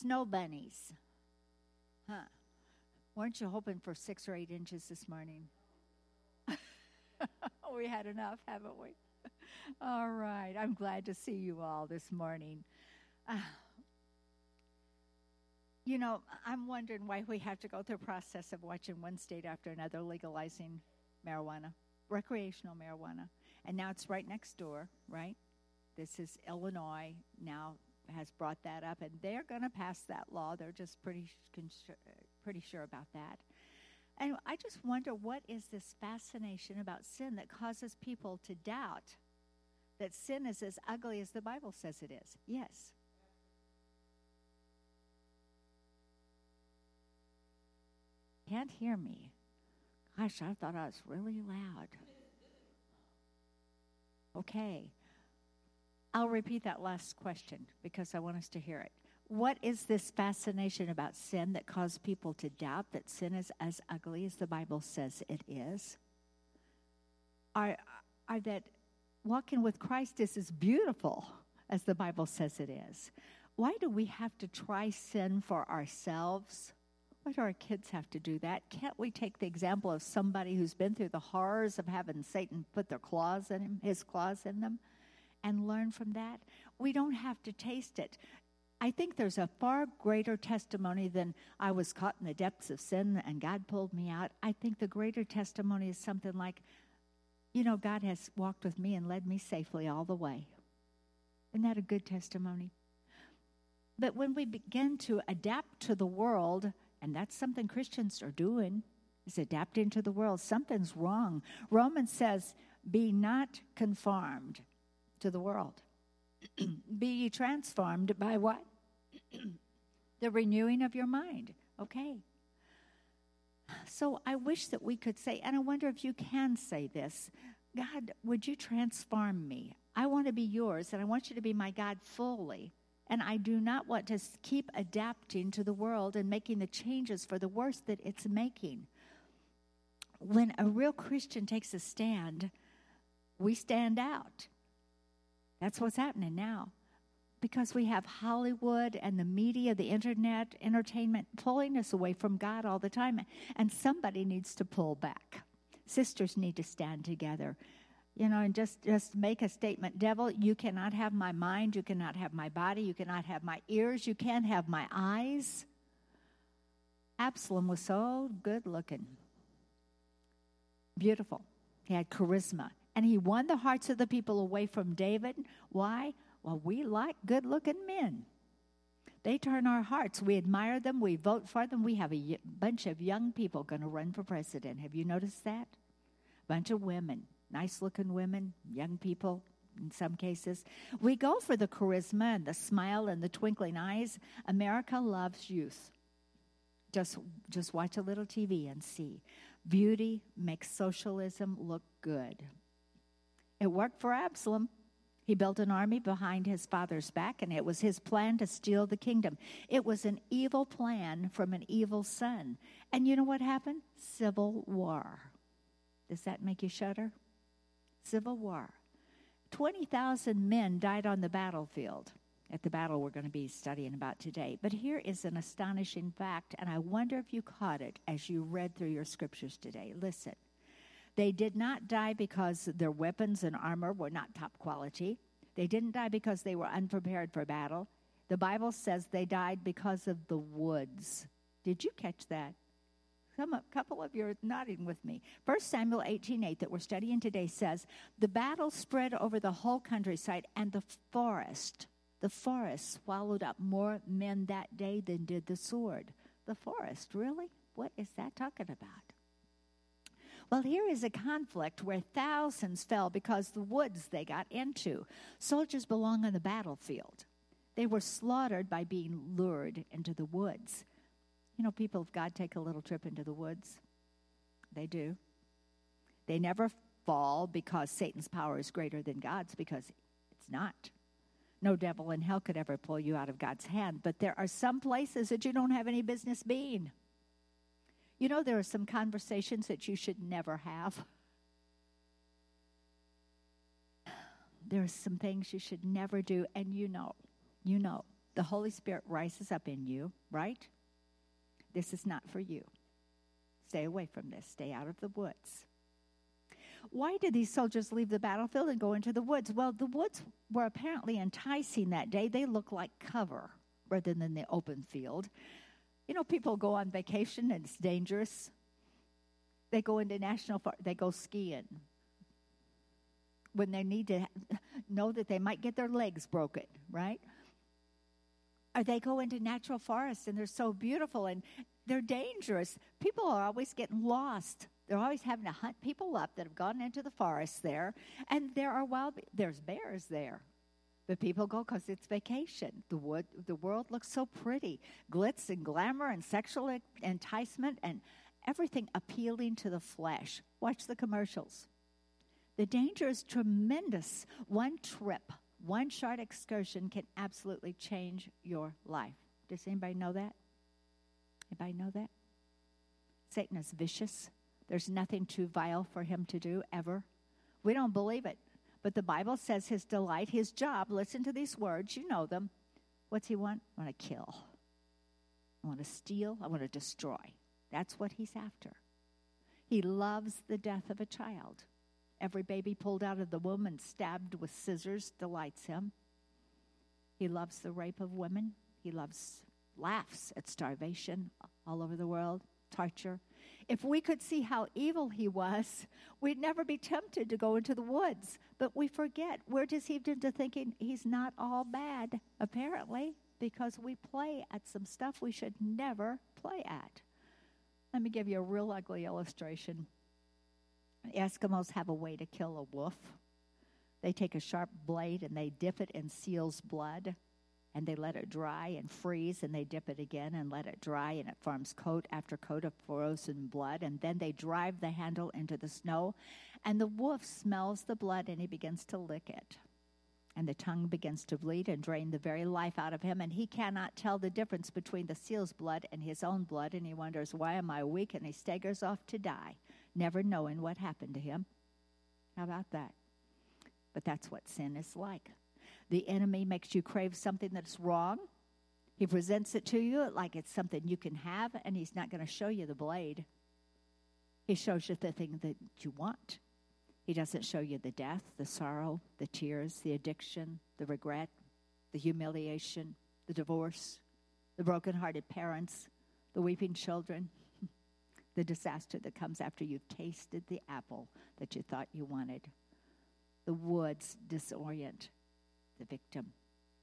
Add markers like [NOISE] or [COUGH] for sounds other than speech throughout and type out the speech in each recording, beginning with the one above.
Snow bunnies. Huh. Weren't you hoping for six or eight inches this morning? [LAUGHS] we had enough, haven't we? [LAUGHS] all right. I'm glad to see you all this morning. Uh, you know, I'm wondering why we have to go through the process of watching one state after another legalizing marijuana, recreational marijuana. And now it's right next door, right? This is Illinois now has brought that up, and they're going to pass that law. They're just pretty pretty sure about that. And I just wonder what is this fascination about sin that causes people to doubt that sin is as ugly as the Bible says it is? Yes. Can't hear me. Gosh, I thought I was really loud. Okay. I'll repeat that last question because I want us to hear it. What is this fascination about sin that causes people to doubt that sin is as ugly as the Bible says it is? Are, are that walking with Christ is as beautiful as the Bible says it is? Why do we have to try sin for ourselves? Why do our kids have to do that? Can't we take the example of somebody who's been through the horrors of having Satan put their claws in him, his claws in them? And learn from that. We don't have to taste it. I think there's a far greater testimony than I was caught in the depths of sin and God pulled me out. I think the greater testimony is something like, you know, God has walked with me and led me safely all the way. Isn't that a good testimony? But when we begin to adapt to the world, and that's something Christians are doing, is adapting to the world, something's wrong. Romans says, be not conformed to the world. [CLEARS THROAT] Be ye transformed by what? [CLEARS THROAT] the renewing of your mind. Okay. So I wish that we could say, and I wonder if you can say this God, would you transform me? I want to be yours, and I want you to be my God fully. And I do not want to keep adapting to the world and making the changes for the worst that it's making. When a real Christian takes a stand, we stand out. That's what's happening now. Because we have Hollywood and the media, the internet, entertainment pulling us away from God all the time. And somebody needs to pull back. Sisters need to stand together you know, and just, just make a statement Devil, you cannot have my mind, you cannot have my body, you cannot have my ears, you can't have my eyes. Absalom was so good looking, beautiful. He had charisma and he won the hearts of the people away from David. Why? Well, we like good looking men. They turn our hearts. We admire them. We vote for them. We have a bunch of young people going to run for president. Have you noticed that? Bunch of women, nice looking women, young people in some cases. We go for the charisma and the smile and the twinkling eyes. America loves youth. Just, just watch a little TV and see. Beauty makes socialism look good. It worked for Absalom. He built an army behind his father's back, and it was his plan to steal the kingdom. It was an evil plan from an evil son. And you know what happened? Civil war. Does that make you shudder? Civil war. 20,000 men died on the battlefield at the battle we're going to be studying about today. But here is an astonishing fact, and I wonder if you caught it as you read through your scriptures today. Listen. They did not die because their weapons and armor were not top quality. They didn't die because they were unprepared for battle. The Bible says they died because of the woods. Did you catch that? Some, a couple of you are nodding with me. 1 Samuel 18:8 that we're studying today says, "The battle spread over the whole countryside and the forest. The forest swallowed up more men that day than did the sword." The forest, really? What is that talking about? Well, here is a conflict where thousands fell because the woods they got into. Soldiers belong on the battlefield. They were slaughtered by being lured into the woods. You know, people of God take a little trip into the woods. They do. They never fall because Satan's power is greater than God's, because it's not. No devil in hell could ever pull you out of God's hand, but there are some places that you don't have any business being. You know, there are some conversations that you should never have. There are some things you should never do, and you know, you know. The Holy Spirit rises up in you, right? This is not for you. Stay away from this. Stay out of the woods. Why did these soldiers leave the battlefield and go into the woods? Well, the woods were apparently enticing that day. They looked like cover rather than the open field. You know, people go on vacation and it's dangerous. They go into national park, they go skiing when they need to know that they might get their legs broken, right? Or they go into natural forests and they're so beautiful and they're dangerous. People are always getting lost. They're always having to hunt people up that have gone into the forest there. And there are wild, there's bears there. But people go because it's vacation. The, wood, the world looks so pretty glitz and glamour and sexual enticement and everything appealing to the flesh. Watch the commercials. The danger is tremendous. One trip, one short excursion can absolutely change your life. Does anybody know that? Anybody know that? Satan is vicious. There's nothing too vile for him to do ever. We don't believe it. But the Bible says his delight, his job, listen to these words, you know them. What's he want? I want to kill. I want to steal. I want to destroy. That's what he's after. He loves the death of a child. Every baby pulled out of the womb and stabbed with scissors delights him. He loves the rape of women. He loves laughs at starvation all over the world, torture. If we could see how evil he was, we'd never be tempted to go into the woods. But we forget. We're deceived into thinking he's not all bad, apparently, because we play at some stuff we should never play at. Let me give you a real ugly illustration. Eskimos have a way to kill a wolf. They take a sharp blade and they dip it in seal's blood and they let it dry and freeze and they dip it again and let it dry and it forms coat after coat of frozen blood and then they drive the handle into the snow and the wolf smells the blood and he begins to lick it. And the tongue begins to bleed and drain the very life out of him and he cannot tell the difference between the seal's blood and his own blood and he wonders why am i weak? And he staggers off to die never knowing what happened to him. How about that? But that's what sin is like the enemy makes you crave something that's wrong. He presents it to you like it's something you can have, and he's not going to show you the blade. He shows you the thing that you want. He doesn't show you the death, the sorrow, the tears, the addiction, the regret, the humiliation, the divorce, the broken-hearted parents, the weeping children, [LAUGHS] the disaster that comes after you've tasted the apple that you thought you wanted. The woods disorient the victim.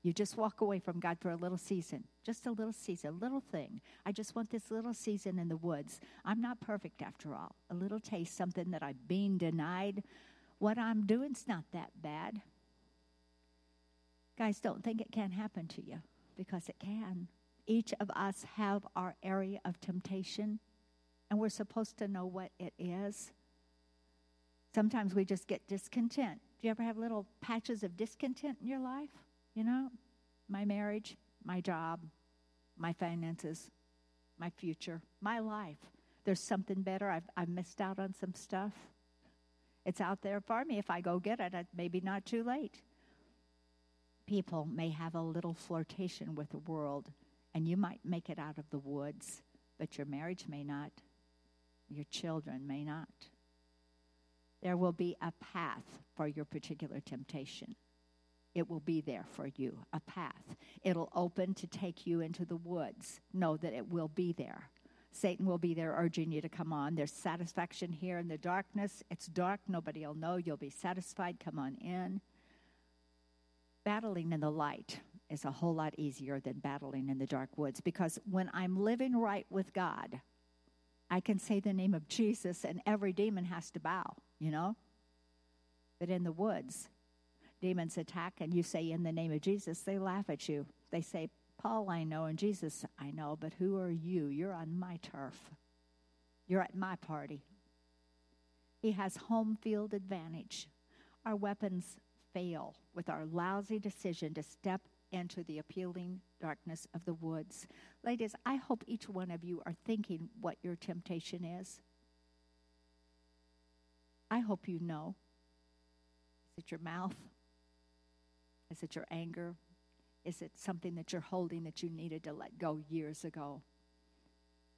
You just walk away from God for a little season, just a little season, a little thing. I just want this little season in the woods. I'm not perfect after all. A little taste, something that I've been denied. What I'm doing's not that bad. Guys, don't think it can't happen to you because it can. Each of us have our area of temptation, and we're supposed to know what it is. Sometimes we just get discontent do you ever have little patches of discontent in your life? You know, my marriage, my job, my finances, my future, my life. There's something better. I've, I've missed out on some stuff. It's out there for me. If I go get it, it maybe not too late. People may have a little flirtation with the world, and you might make it out of the woods, but your marriage may not. Your children may not there will be a path for your particular temptation. It will be there for you, a path. It'll open to take you into the woods. Know that it will be there. Satan will be there urging you to come on. There's satisfaction here in the darkness. It's dark, nobody will know. You'll be satisfied. Come on in. Battling in the light is a whole lot easier than battling in the dark woods because when I'm living right with God, I can say the name of Jesus and every demon has to bow you know? But in the woods, demons attack and you say, in the name of Jesus, they laugh at you. They say, Paul, I know, and Jesus, I know, but who are you? You're on my turf. You're at my party. He has home field advantage. Our weapons fail with our lousy decision to step into the appealing darkness of the woods. Ladies, I hope each one of you are thinking what your temptation is. I hope you know. Is it your mouth? Is it your anger? is it something that you're holding that you needed to let go years ago?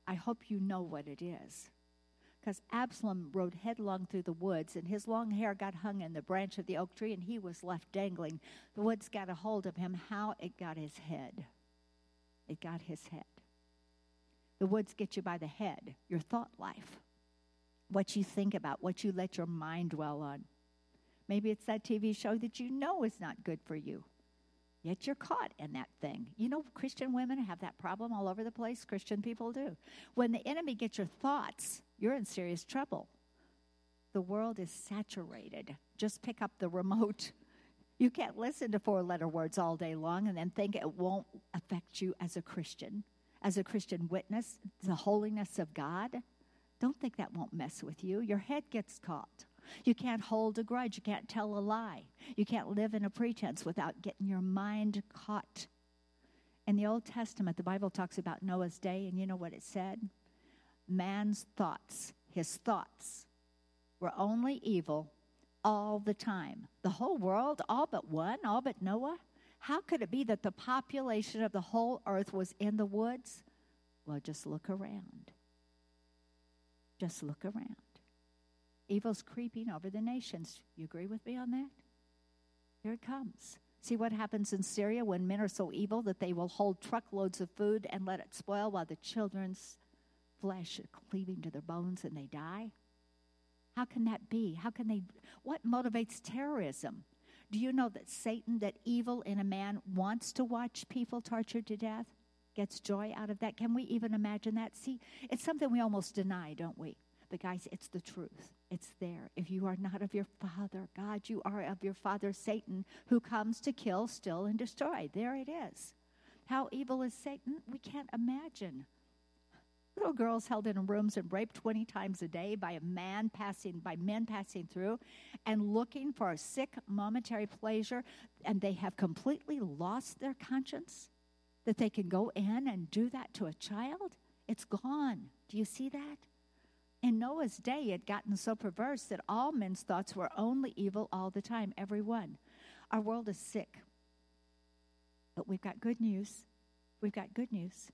I hope you know what it is. Because Absalom rode headlong through the woods, and his long hair got hung in the branch of the oak tree, and he was left dangling. The woods got a hold of him. How it got his head. It got his head. The woods get you by the head, your thought life, what you think about, what you let your mind dwell on. Maybe it's that TV show that you know is not good for you. Yet you're caught in that thing. You know, Christian women have that problem all over the place. Christian people do. When the enemy gets your thoughts, you're in serious trouble. The world is saturated. Just pick up the remote. [LAUGHS] You can't listen to four letter words all day long and then think it won't affect you as a Christian, as a Christian witness, the holiness of God. Don't think that won't mess with you. Your head gets caught. You can't hold a grudge. You can't tell a lie. You can't live in a pretense without getting your mind caught. In the Old Testament, the Bible talks about Noah's day, and you know what it said? Man's thoughts, his thoughts, were only evil all the time. The whole world, all but one, all but Noah? How could it be that the population of the whole earth was in the woods? Well, just look around. Just look around. Evil's creeping over the nations. You agree with me on that? Here it comes. See what happens in Syria when men are so evil that they will hold truckloads of food and let it spoil while the children's flesh is cleaving to their bones and they die? How can that be? How can they? What motivates terrorism? Do you know that Satan, that evil in a man, wants to watch people tortured to death? Gets joy out of that? Can we even imagine that? See, it's something we almost deny, don't we? But guys, it's the truth. It's there. If you are not of your father, God, you are of your father, Satan, who comes to kill, steal, and destroy. There it is. How evil is Satan? We can't imagine. Little girls held in rooms and raped 20 times a day by a man passing, by men passing through and looking for a sick momentary pleasure, and they have completely lost their conscience that they can go in and do that to a child. It's gone. Do you see that? In Noah's day, it had gotten so perverse that all men's thoughts were only evil all the time, every one. Our world is sick. But we've got good news. We've got good news.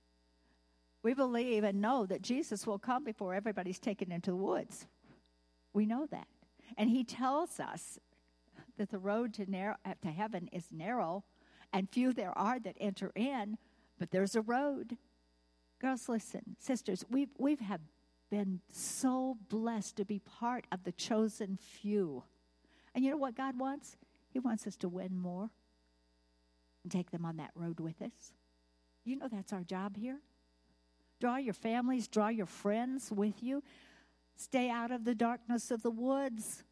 We believe and know that Jesus will come before everybody's taken into the woods. We know that. And he tells us that the road to, narrow, to heaven is narrow, and few there are that enter in, but there's a road. Girls, listen, sisters, we've, we've had been so blessed to be part of the chosen few. And you know what God wants? He wants us to win more and take them on that road with us. You know that's our job here. Draw your families, draw your friends with you. Stay out of the darkness of the woods,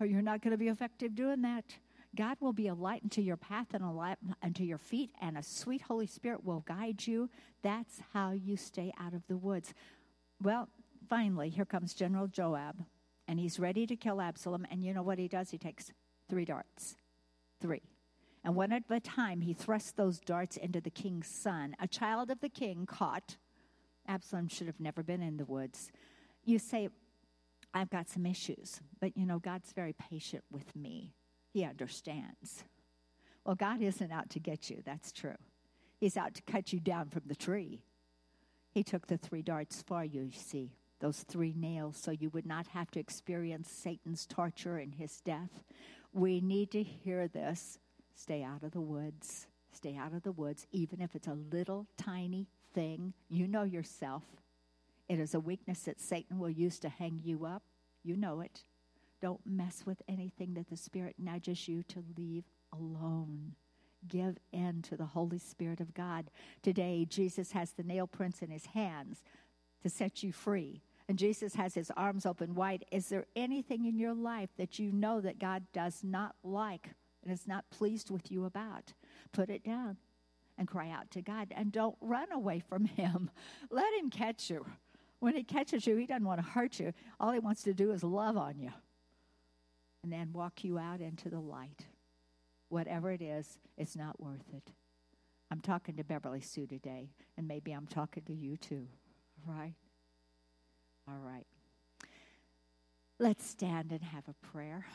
or you're not going to be effective doing that. God will be a light unto your path and a light unto your feet, and a sweet Holy Spirit will guide you. That's how you stay out of the woods. Well, finally, here comes General Joab, and he's ready to kill Absalom. And you know what he does? He takes three darts. Three. And one at a time, he thrusts those darts into the king's son, a child of the king caught. Absalom should have never been in the woods. You say, I've got some issues, but you know, God's very patient with me. He understands. Well, God isn't out to get you, that's true. He's out to cut you down from the tree. He took the three darts for you, you see those three nails so you would not have to experience Satan's torture and his death. We need to hear this. Stay out of the woods. Stay out of the woods, even if it's a little tiny thing. You know yourself. It is a weakness that Satan will use to hang you up. You know it. Don't mess with anything that the Spirit nudges you to leave alone. Give in to the Holy Spirit of God. Today, Jesus has the nail prints in his hands to set you free. And Jesus has his arms open wide. Is there anything in your life that you know that God does not like and is not pleased with you about? Put it down and cry out to God and don't run away from him. [LAUGHS] Let him catch you. When he catches you, he doesn't want to hurt you. All he wants to do is love on you and then walk you out into the light. Whatever it is, it's not worth it. I'm talking to Beverly Sue today, and maybe I'm talking to you too right? All right. Let's stand and have a prayer.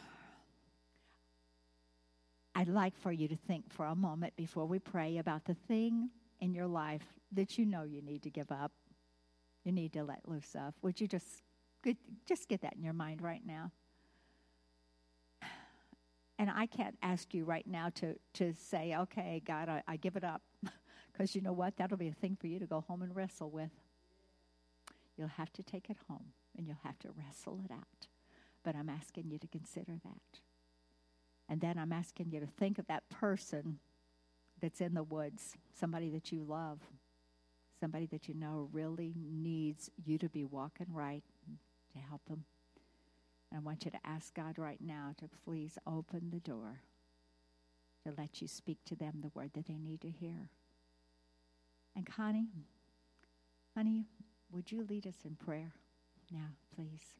I'd like for you to think for a moment before we pray about the thing in your life that you know you need to give up, you need to let loose of. Would you just just get that in your mind right now? And I can't ask you right now to, to say, okay, God, I, I give it up. [LAUGHS] Because you know what? That'll be a thing for you to go home and wrestle with. You'll have to take it home and you'll have to wrestle it out. But I'm asking you to consider that. And then I'm asking you to think of that person that's in the woods, somebody that you love, somebody that you know really needs you to be walking right to help them. And I want you to ask God right now to please open the door to let you speak to them the word that they need to hear. And Connie, honey, would you lead us in prayer now, please?